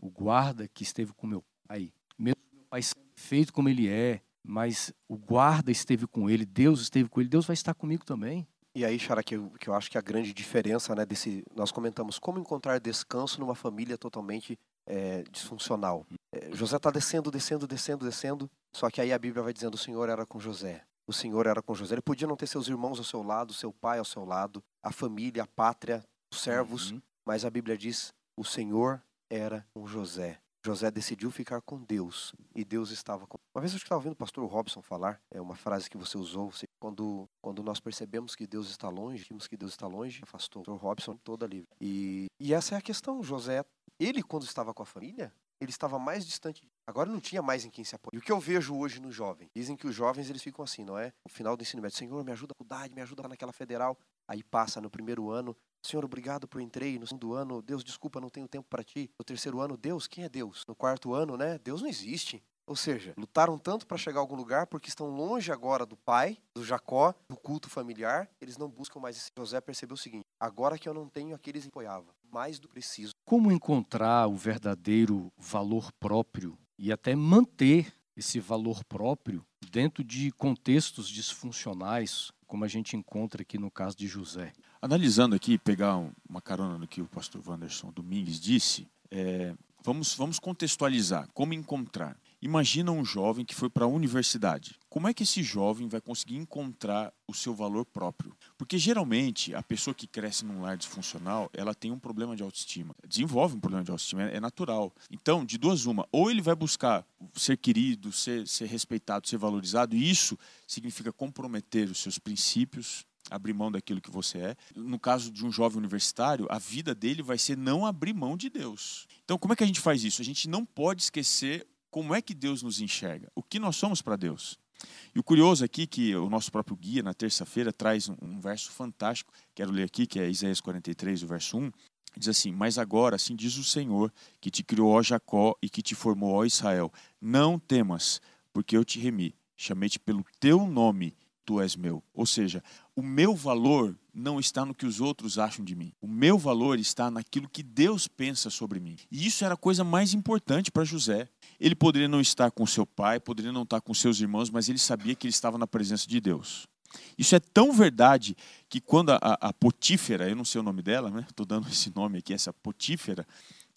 o guarda que esteve com meu pai, mesmo meu pai feito como ele é, mas o guarda esteve com ele, Deus esteve com ele, Deus vai estar comigo também. E aí, Xara, que eu, que eu acho que a grande diferença, né, desse, nós comentamos como encontrar descanso numa família totalmente é, disfuncional. É, José está descendo, descendo, descendo, descendo, só que aí a Bíblia vai dizendo o Senhor era com José. O Senhor era com José. Ele podia não ter seus irmãos ao seu lado, seu pai ao seu lado, a família, a pátria, os servos, uhum. mas a Bíblia diz o Senhor era com José. José decidiu ficar com Deus e Deus estava com. Uma vez eu estava ouvindo o pastor Robson falar, é uma frase que você usou, você, quando, quando nós percebemos que Deus está longe, vimos que Deus está longe, afastou. O pastor Robson toda livre. E, e essa é a questão. José, ele quando estava com a família, ele estava mais distante. Agora não tinha mais em quem se apoiar. E o que eu vejo hoje no jovem? Dizem que os jovens eles ficam assim, não é? No final do ensino médio, Senhor, me ajuda a faculdade, me ajuda naquela federal. Aí passa no primeiro ano, Senhor, obrigado por entrei. No segundo ano, Deus, desculpa, não tenho tempo para ti. No terceiro ano, Deus, quem é Deus? No quarto ano, né? Deus não existe. Ou seja, lutaram tanto para chegar a algum lugar porque estão longe agora do pai, do Jacó, do culto familiar. Eles não buscam mais esse. José percebeu o seguinte: agora que eu não tenho aqueles que apoiava, mais do preciso. Como encontrar o verdadeiro valor próprio e até manter esse valor próprio dentro de contextos disfuncionais, como a gente encontra aqui no caso de José? Analisando aqui, pegar uma carona no que o pastor Wanderson Domingues disse, é, vamos, vamos contextualizar como encontrar. Imagina um jovem que foi para a universidade. Como é que esse jovem vai conseguir encontrar o seu valor próprio? Porque geralmente a pessoa que cresce num lar disfuncional, ela tem um problema de autoestima. Desenvolve um problema de autoestima, é natural. Então, de duas uma, ou ele vai buscar ser querido, ser, ser respeitado, ser valorizado, e isso significa comprometer os seus princípios, abrir mão daquilo que você é. No caso de um jovem universitário, a vida dele vai ser não abrir mão de Deus. Então, como é que a gente faz isso? A gente não pode esquecer como é que Deus nos enxerga, o que nós somos para Deus. E o curioso aqui é que o nosso próprio guia, na terça-feira, traz um, um, verso fantástico, quero ler aqui, que é Isaías 43, o verso 1, diz assim, Mas agora, assim diz o Senhor, que te criou, ó Jacó, e que te formou, ó Israel, não temas, porque eu te remi, chamei-te pelo teu nome, tu és meu. Ou seja, o meu valor não está no que os outros acham de mim. O meu valor está naquilo que Deus pensa sobre mim. E isso era a coisa mais importante para José. Ele poderia não estar com seu pai, poderia não estar com seus irmãos, mas ele sabia que ele estava na presença de Deus. Isso é tão verdade que quando a, a Potífera, eu não sei o nome dela, né? Estou dando esse nome aqui, essa Potífera,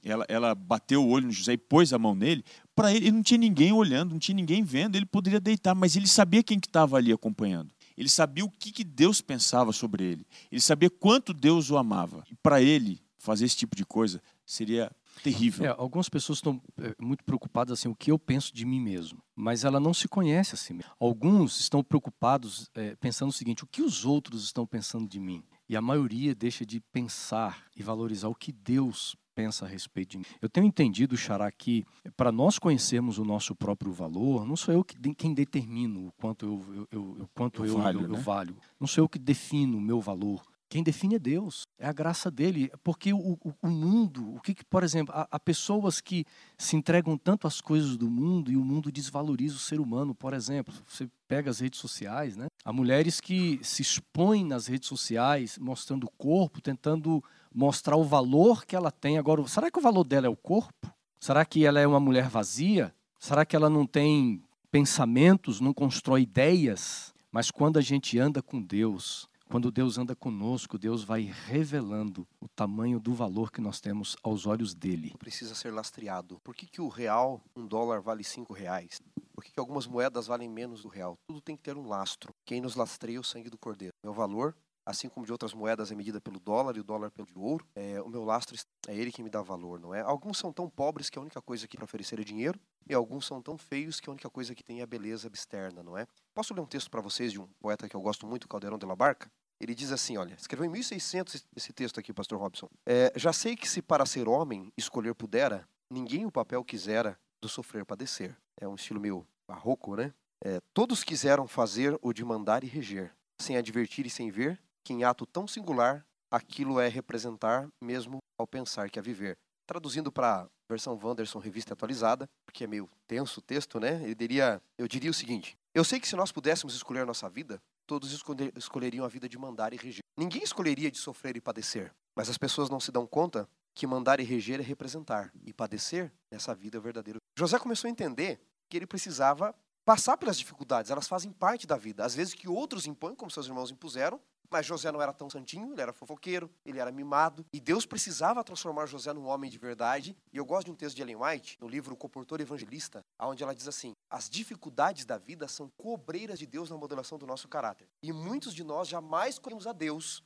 ela, ela bateu o olho no José e pôs a mão nele. Para ele, ele não tinha ninguém olhando, não tinha ninguém vendo, ele poderia deitar, mas ele sabia quem que estava ali acompanhando. Ele sabia o que, que Deus pensava sobre ele. Ele sabia quanto Deus o amava. E para ele, fazer esse tipo de coisa seria terrível. É, algumas pessoas estão é, muito preocupadas assim, o que eu penso de mim mesmo, mas ela não se conhece assim. Alguns estão preocupados é, pensando o seguinte: o que os outros estão pensando de mim? E a maioria deixa de pensar e valorizar o que Deus pensa a respeito de mim. Eu tenho entendido, Xará, que para nós conhecermos o nosso próprio valor, não sou eu que, quem determino o quanto eu, eu, eu quanto eu, valho, eu, né? eu valho. Não sou eu que defino o meu valor. Quem define é Deus, é a graça dele. Porque o, o, o mundo, o que, que por exemplo, há, há, pessoas que se entregam tanto às coisas do mundo e o mundo desvaloriza o ser humano. Por exemplo, você pega as redes sociais, né? Há mulheres que se expõem nas redes sociais, mostrando o corpo, tentando mostrar o valor que ela tem. Agora, será que o valor dela é o corpo? Será que ela é uma mulher vazia? Será que ela não tem pensamentos, não constrói ideias? Mas quando a gente anda com Deus, quando Deus anda conosco, Deus vai revelando o tamanho do valor que nós temos aos olhos dele. Precisa ser lastreado. Por que, que o real, um dólar, vale cinco reais? Por que, que algumas moedas valem menos do real? Tudo tem que ter um lastro. Quem nos lastreia é o sangue do cordeiro. Meu valor assim como de outras moedas é medida pelo dólar e o dólar pelo de ouro, é, o meu lastro é ele que me dá valor, não é? Alguns são tão pobres que a única coisa que para oferecer é dinheiro, e alguns são tão feios que a única coisa que tem é a beleza externa, não é? Posso ler um texto para vocês de um poeta que eu gosto muito, Caldeirão de la Barca? Ele diz assim, olha, escreveu em 1600 esse texto aqui, pastor Robson. É, já sei que se para ser homem escolher pudera, ninguém o papel quisera do sofrer padecer. É um estilo meio barroco, né? É, todos quiseram fazer o de mandar e reger, sem advertir e sem ver, que em ato tão singular aquilo é representar mesmo ao pensar que é viver. Traduzindo para versão Wanderson revista atualizada, porque é meio tenso o texto, né? Eu diria, eu diria o seguinte: eu sei que se nós pudéssemos escolher nossa vida, todos escolheriam a vida de mandar e reger. Ninguém escolheria de sofrer e padecer, mas as pessoas não se dão conta que mandar e reger é representar, e padecer nessa vida é o verdadeiro. José começou a entender que ele precisava passar pelas dificuldades, elas fazem parte da vida. Às vezes que outros impõem, como seus irmãos impuseram, mas José não era tão santinho, ele era fofoqueiro, ele era mimado. E Deus precisava transformar José num homem de verdade. E eu gosto de um texto de Ellen White, no livro O Comportor Evangelista, onde ela diz assim: as dificuldades da vida são cobreiras de Deus na modelação do nosso caráter. E muitos de nós jamais conhecemos a Deus.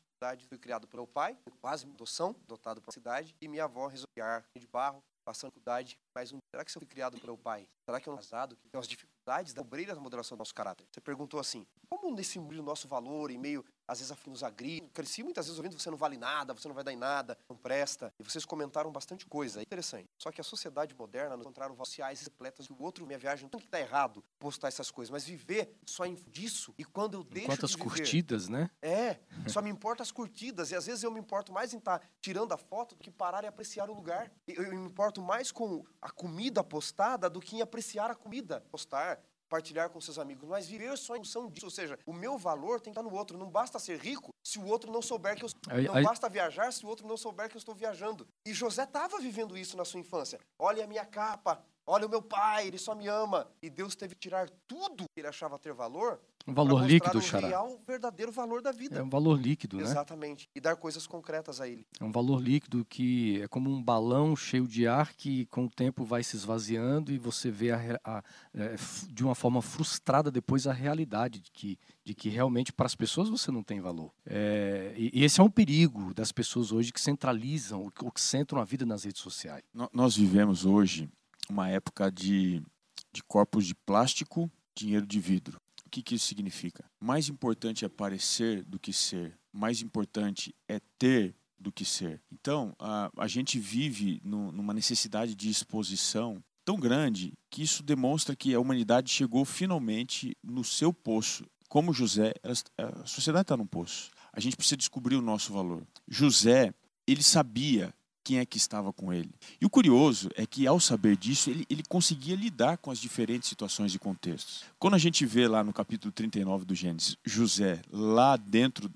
Fui criado pelo pai, quase adoção, dotado pela cidade, e minha avó resolveu de barro, passando dificuldade. Mas um, será que eu fui criado pelo pai? Será que eu não casado? Que tem as dificuldades da obreira da modelação do nosso caráter. Você perguntou assim: como nesse nosso valor, em meio às vezes nos agridem. Cresci muitas vezes ouvindo você não vale nada, você não vai dar em nada, não presta. E vocês comentaram bastante coisa, é interessante. Só que a sociedade moderna encontraram sociais repletas que o outro, minha viagem, não que estar errado postar essas coisas, mas viver só disso. E quando eu deixo Quantas de viver, curtidas, né? É, só me importa as curtidas. E às vezes eu me importo mais em estar tirando a foto do que parar e apreciar o lugar. Eu, eu me importo mais com a comida postada do que em apreciar a comida. Postar, partilhar com seus amigos, mas viver só em função disso. Ou seja, o meu valor tem que estar no outro. Não basta ser rico se o outro não souber que eu Não basta viajar se o outro não souber que eu estou viajando. E José estava vivendo isso na sua infância. Olha a minha capa, olha o meu pai, ele só me ama. E Deus teve que tirar tudo que ele achava ter valor um valor líquido, Xará. real, verdadeiro valor da vida. É um valor líquido, né? Exatamente. E dar coisas concretas a ele. É um valor líquido que é como um balão cheio de ar que com o tempo vai se esvaziando e você vê a, a, a, é, de uma forma frustrada depois a realidade de que, de que realmente para as pessoas você não tem valor. É, e, e, esse é um perigo das pessoas hoje que centralizam, ou que centram a vida nas redes sociais. Nós vivemos hoje uma época de, de corpos de plástico, dinheiro de vidro. O que, que isso significa? Mais importante é parecer do que ser. Mais importante é ter do que ser. Então, a, a gente vive no, numa necessidade de exposição tão grande que isso demonstra que a humanidade chegou finalmente no seu poço. Como José, a sociedade está no poço. A gente precisa descobrir o nosso valor. José, ele sabia quem é que estava com ele. E o curioso é que, ao saber disso, ele, ele conseguia lidar com as diferentes situações e contextos. Quando a gente vê lá no capítulo 39 do Gênesis, José lá dentro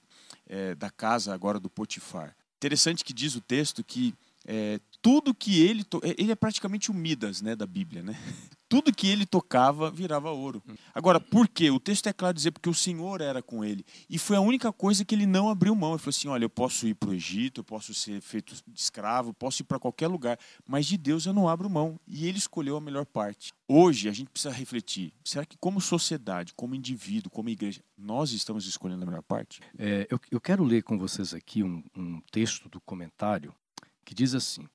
é, da casa agora do Potifar, interessante que diz o texto que é, tudo que ele é, ele é praticamente o Midas né da Bíblia né tudo que ele tocava virava ouro. Agora, por quê? O texto é claro dizer porque o Senhor era com ele. E foi a única coisa que ele não abriu mão. Ele falou assim: olha, eu posso ir para o Egito, eu posso ser feito escravo, posso ir para qualquer lugar, mas de Deus eu não abro mão. E ele escolheu a melhor parte. Hoje a gente precisa refletir: será que, como sociedade, como indivíduo, como igreja, nós estamos escolhendo a melhor parte? É, eu, eu, quero ler com vocês aqui um, um texto do comentário que diz assim: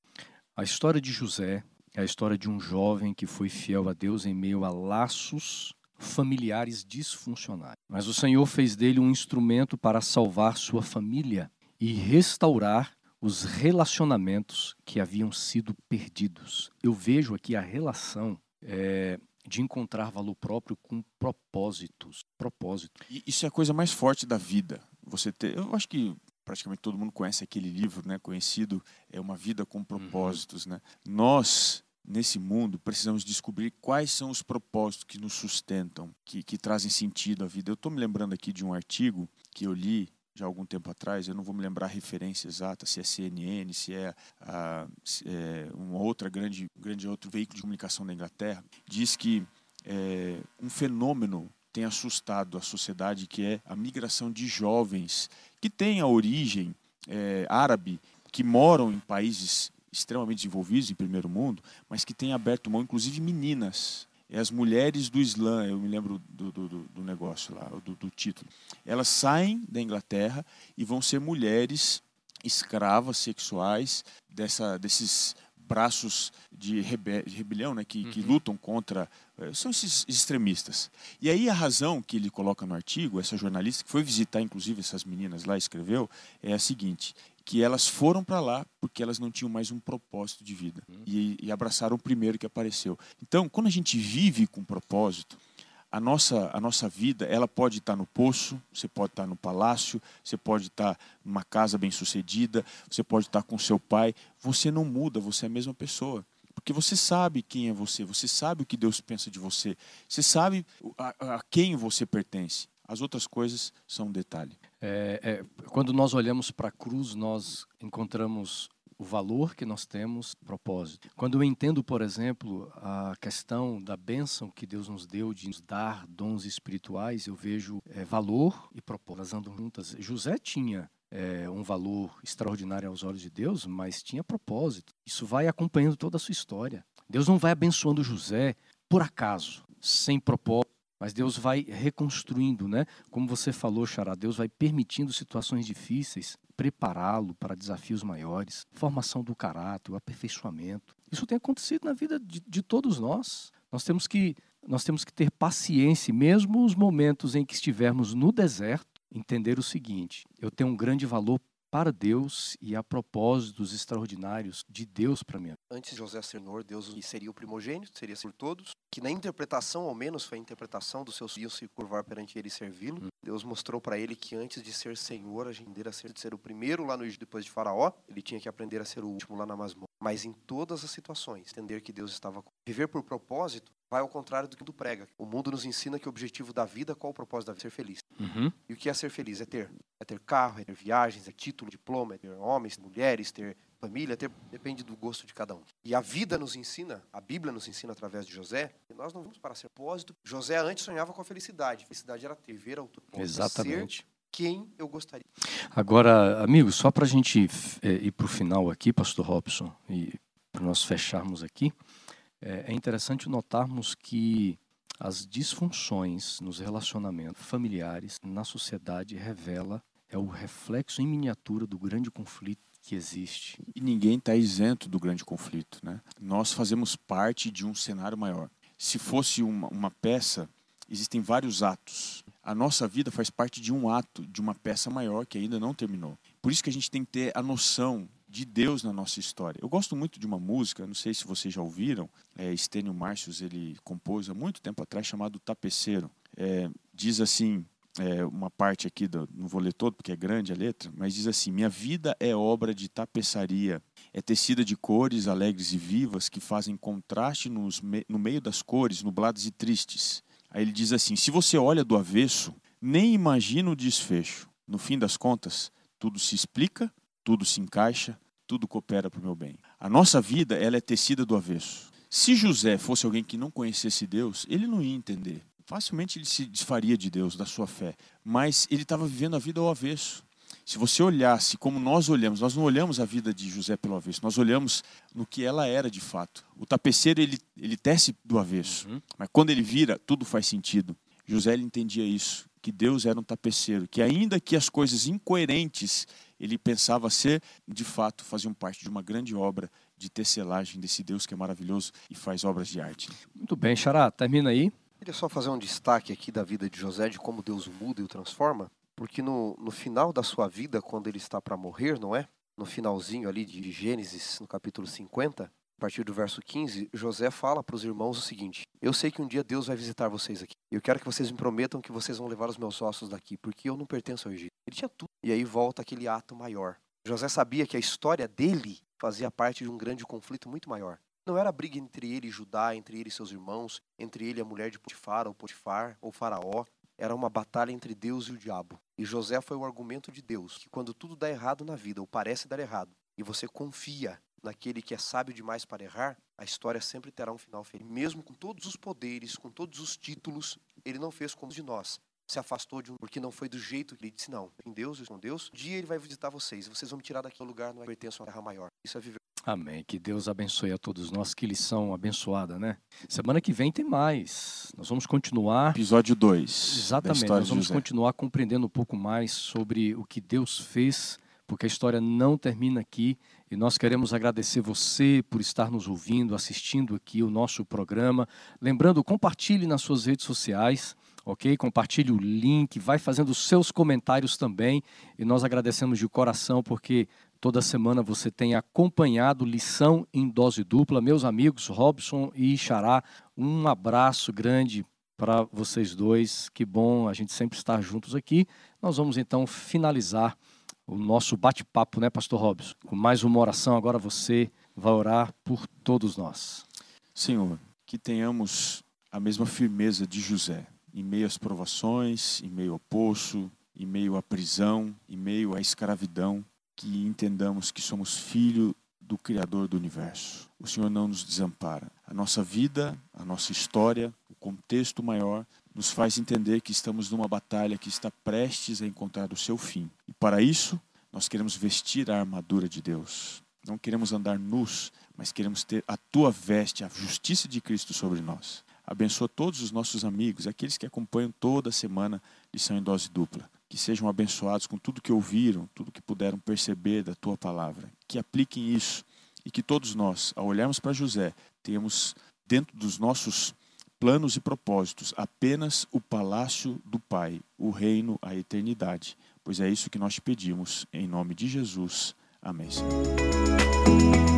a história de José é a história de um jovem que foi fiel a Deus em meio a laços familiares disfuncionais. Mas o Senhor fez dele um instrumento para salvar sua família e restaurar os relacionamentos que haviam sido perdidos. Eu vejo aqui a relação é, de encontrar valor próprio com propósitos. Propósito. E isso é a coisa mais forte da vida. Você ter, eu acho que praticamente todo mundo conhece aquele livro, né, conhecido é uma vida com propósitos, uhum. né? Nós nesse mundo precisamos descobrir quais são os propósitos que nos sustentam, que, que trazem sentido à vida. Eu estou me lembrando aqui de um artigo que eu li já há algum tempo atrás, eu não vou me lembrar a referência exata, se é CNN, se é, uh, se é uma outra grande, grande outro veículo de comunicação da Inglaterra, diz que é, um fenômeno tem assustado a sociedade, que é a migração de jovens que têm a origem é, árabe, que moram em países extremamente desenvolvidos, em primeiro mundo, mas que têm aberto mão, inclusive meninas, é as mulheres do Islã, eu me lembro do, do, do negócio lá, do, do, título. Elas saem da Inglaterra e vão ser mulheres escravas sexuais dessa, desses braços de, rebe de rebelião né, que, uhum. que, lutam contra. Eh, são esses extremistas. E aí a razão que ele coloca no artigo, essa jornalista que foi visitar inclusive essas meninas lá, escreveu, é a seguinte: que elas foram para lá porque elas não tinham mais um propósito de vida uhum. e, e, abraçaram o primeiro que apareceu. Então, quando a gente vive com propósito, a nossa, a nossa vida ela pode estar no poço, você pode estar no palácio, você pode estar numa casa bem sucedida, você pode estar com seu pai. Você não muda, você é a mesma pessoa. Porque você sabe quem é você, você sabe o que Deus pensa de você, você sabe a, a quem você pertence. As outras coisas são um detalhe. É, é, quando nós olhamos para a cruz, nós encontramos o valor que nós temos, propósito. Quando eu entendo, por exemplo, a questão da bênção que Deus nos deu de nos dar dons espirituais, eu vejo é, valor e propósito. Elas andam juntas. José tinha é, um valor extraordinário aos olhos de Deus, mas tinha propósito. Isso vai acompanhando toda a sua história. Deus não vai abençoando José por acaso, sem propósito mas Deus vai reconstruindo, né? Como você falou, Xará, Deus vai permitindo situações difíceis, prepará-lo para desafios maiores, formação do caráter, o aperfeiçoamento. Isso tem acontecido na vida de, de todos nós. Nós temos que nós temos que ter paciência, mesmo os momentos em que estivermos no deserto, entender o seguinte: eu tenho um grande valor para Deus e a propósitos extraordinários de Deus para mim. Antes de José ser Senhor, Deus seria o primogênito, seria por todos, que na interpretação, ao menos foi a interpretação dos seus filhos se curvar perante ele e servi-lo. Hum. Deus mostrou para ele que antes de ser Senhor, a gente a ser, de ser o primeiro lá no Egito depois de Faraó, ele tinha que aprender a ser o último lá na masmorra. Mas em todas as situações, entender que Deus estava com viver por propósito vai ao contrário do que o mundo prega. O mundo nos ensina que o objetivo da vida, qual o propósito da vida? Ser feliz. Uhum. E o que é ser feliz? É ter. É ter carro, é ter viagens, é título, diploma, é ter homens, mulheres, ter família, ter, depende do gosto de cada um. E a vida nos ensina, a Bíblia nos ensina através de José, que nós não vamos para ser propósito. José antes sonhava com a felicidade. A felicidade era ter, ver ao Exatamente. Ser quem eu gostaria. Agora, amigos, só para a gente é, ir para o final aqui, Pastor Robson, e para nós fecharmos aqui, é, é interessante notarmos que as disfunções nos relacionamentos familiares na sociedade revela é o reflexo em miniatura do grande conflito que existe. E ninguém está isento do grande conflito, né? Nós fazemos parte de um cenário maior. Se fosse uma, uma peça, existem vários atos. A nossa vida faz parte de um ato, de uma peça maior que ainda não terminou. Por isso que a gente tem que ter a noção de Deus na nossa história. Eu gosto muito de uma música, não sei se vocês já ouviram, é, Estênio Márcios, ele compôs há muito tempo atrás, chamado Tapeceiro. É, diz assim, é, uma parte aqui, do, não vou ler todo porque é grande a letra, mas diz assim: Minha vida é obra de tapeçaria, é tecida de cores alegres e vivas que fazem contraste nos, no meio das cores, nubladas e tristes. Aí ele diz assim: Se você olha do avesso, nem imagina o desfecho. No fim das contas, tudo se explica, tudo se encaixa, tudo coopera para o meu bem. A nossa vida ela é tecida do avesso. Se José fosse alguém que não conhecesse Deus, ele não ia entender. Facilmente ele se desfaria de Deus, da sua fé. Mas ele estava vivendo a vida ao avesso. Se você olhasse como nós olhamos, nós não olhamos a vida de José pelo avesso, nós olhamos no que ela era de fato. O tapeceiro ele, ele tece do avesso, uhum. mas quando ele vira, tudo faz sentido. José ele entendia isso, que Deus era um tapeceiro, que ainda que as coisas incoerentes ele pensava ser, de fato, faziam parte de uma grande obra de tecelagem desse Deus que é maravilhoso e faz obras de arte. Muito bem, Xará, termina aí. Queria só fazer um destaque aqui da vida de José, de como Deus o muda e o transforma. Porque no, no final da sua vida, quando ele está para morrer, não é? No finalzinho ali de Gênesis, no capítulo 50, a partir do verso 15, José fala para os irmãos o seguinte: Eu sei que um dia Deus vai visitar vocês aqui. Eu quero que vocês me prometam que vocês vão levar os meus ossos daqui, porque eu não pertenço ao Egito. Ele tinha tudo. E aí volta aquele ato maior. José sabia que a história dele fazia parte de um grande conflito muito maior. Não era briga entre ele e Judá, entre ele e seus irmãos, entre ele e a mulher de Potifar, ou Potifar, ou Faraó. Era uma batalha entre Deus e o diabo. E José foi o argumento de Deus, que quando tudo dá errado na vida, ou parece dar errado, e você confia naquele que é sábio demais para errar, a história sempre terá um final feliz. Mesmo com todos os poderes, com todos os títulos, ele não fez como de nós. Se afastou de um, porque não foi do jeito que ele disse, não. Em Deus e com Deus, um dia ele vai visitar vocês, e vocês vão me tirar daquele lugar, não é pertence a uma terra maior. Isso é viver. Amém. Que Deus abençoe a todos nós. Que lição abençoada, né? Semana que vem tem mais. Nós vamos continuar. Episódio 2. Exatamente. Nós vamos continuar compreendendo um pouco mais sobre o que Deus fez, porque a história não termina aqui. E nós queremos agradecer você por estar nos ouvindo, assistindo aqui o nosso programa. Lembrando, compartilhe nas suas redes sociais ok? Compartilhe o link, vai fazendo os seus comentários também. E nós agradecemos de coração porque toda semana você tem acompanhado lição em dose dupla. Meus amigos Robson e Xará, um abraço grande para vocês dois. Que bom a gente sempre estar juntos aqui. Nós vamos então finalizar o nosso bate-papo, né, Pastor Robson? Com mais uma oração. Agora você vai orar por todos nós. Senhor, que tenhamos a mesma firmeza de José em meio às provações, em meio ao poço, em meio à prisão, em meio à escravidão, que entendamos que somos filho do Criador do universo. O Senhor não nos desampara. A nossa vida, a nossa história, o contexto maior nos faz entender que estamos numa batalha que está prestes a encontrar o seu fim. E para isso, nós queremos vestir a armadura de Deus. Não queremos andar nus, mas queremos ter a tua veste, a justiça de Cristo sobre nós. Abençoa todos os nossos amigos, aqueles que acompanham toda semana lição em dose dupla. Que sejam abençoados com tudo que ouviram, tudo que puderam perceber da tua palavra. Que apliquem isso e que todos nós, ao olharmos para José, tenhamos dentro dos nossos planos e propósitos apenas o palácio do Pai, o reino, a eternidade. Pois é isso que nós te pedimos, em nome de Jesus. Amém. Senhor.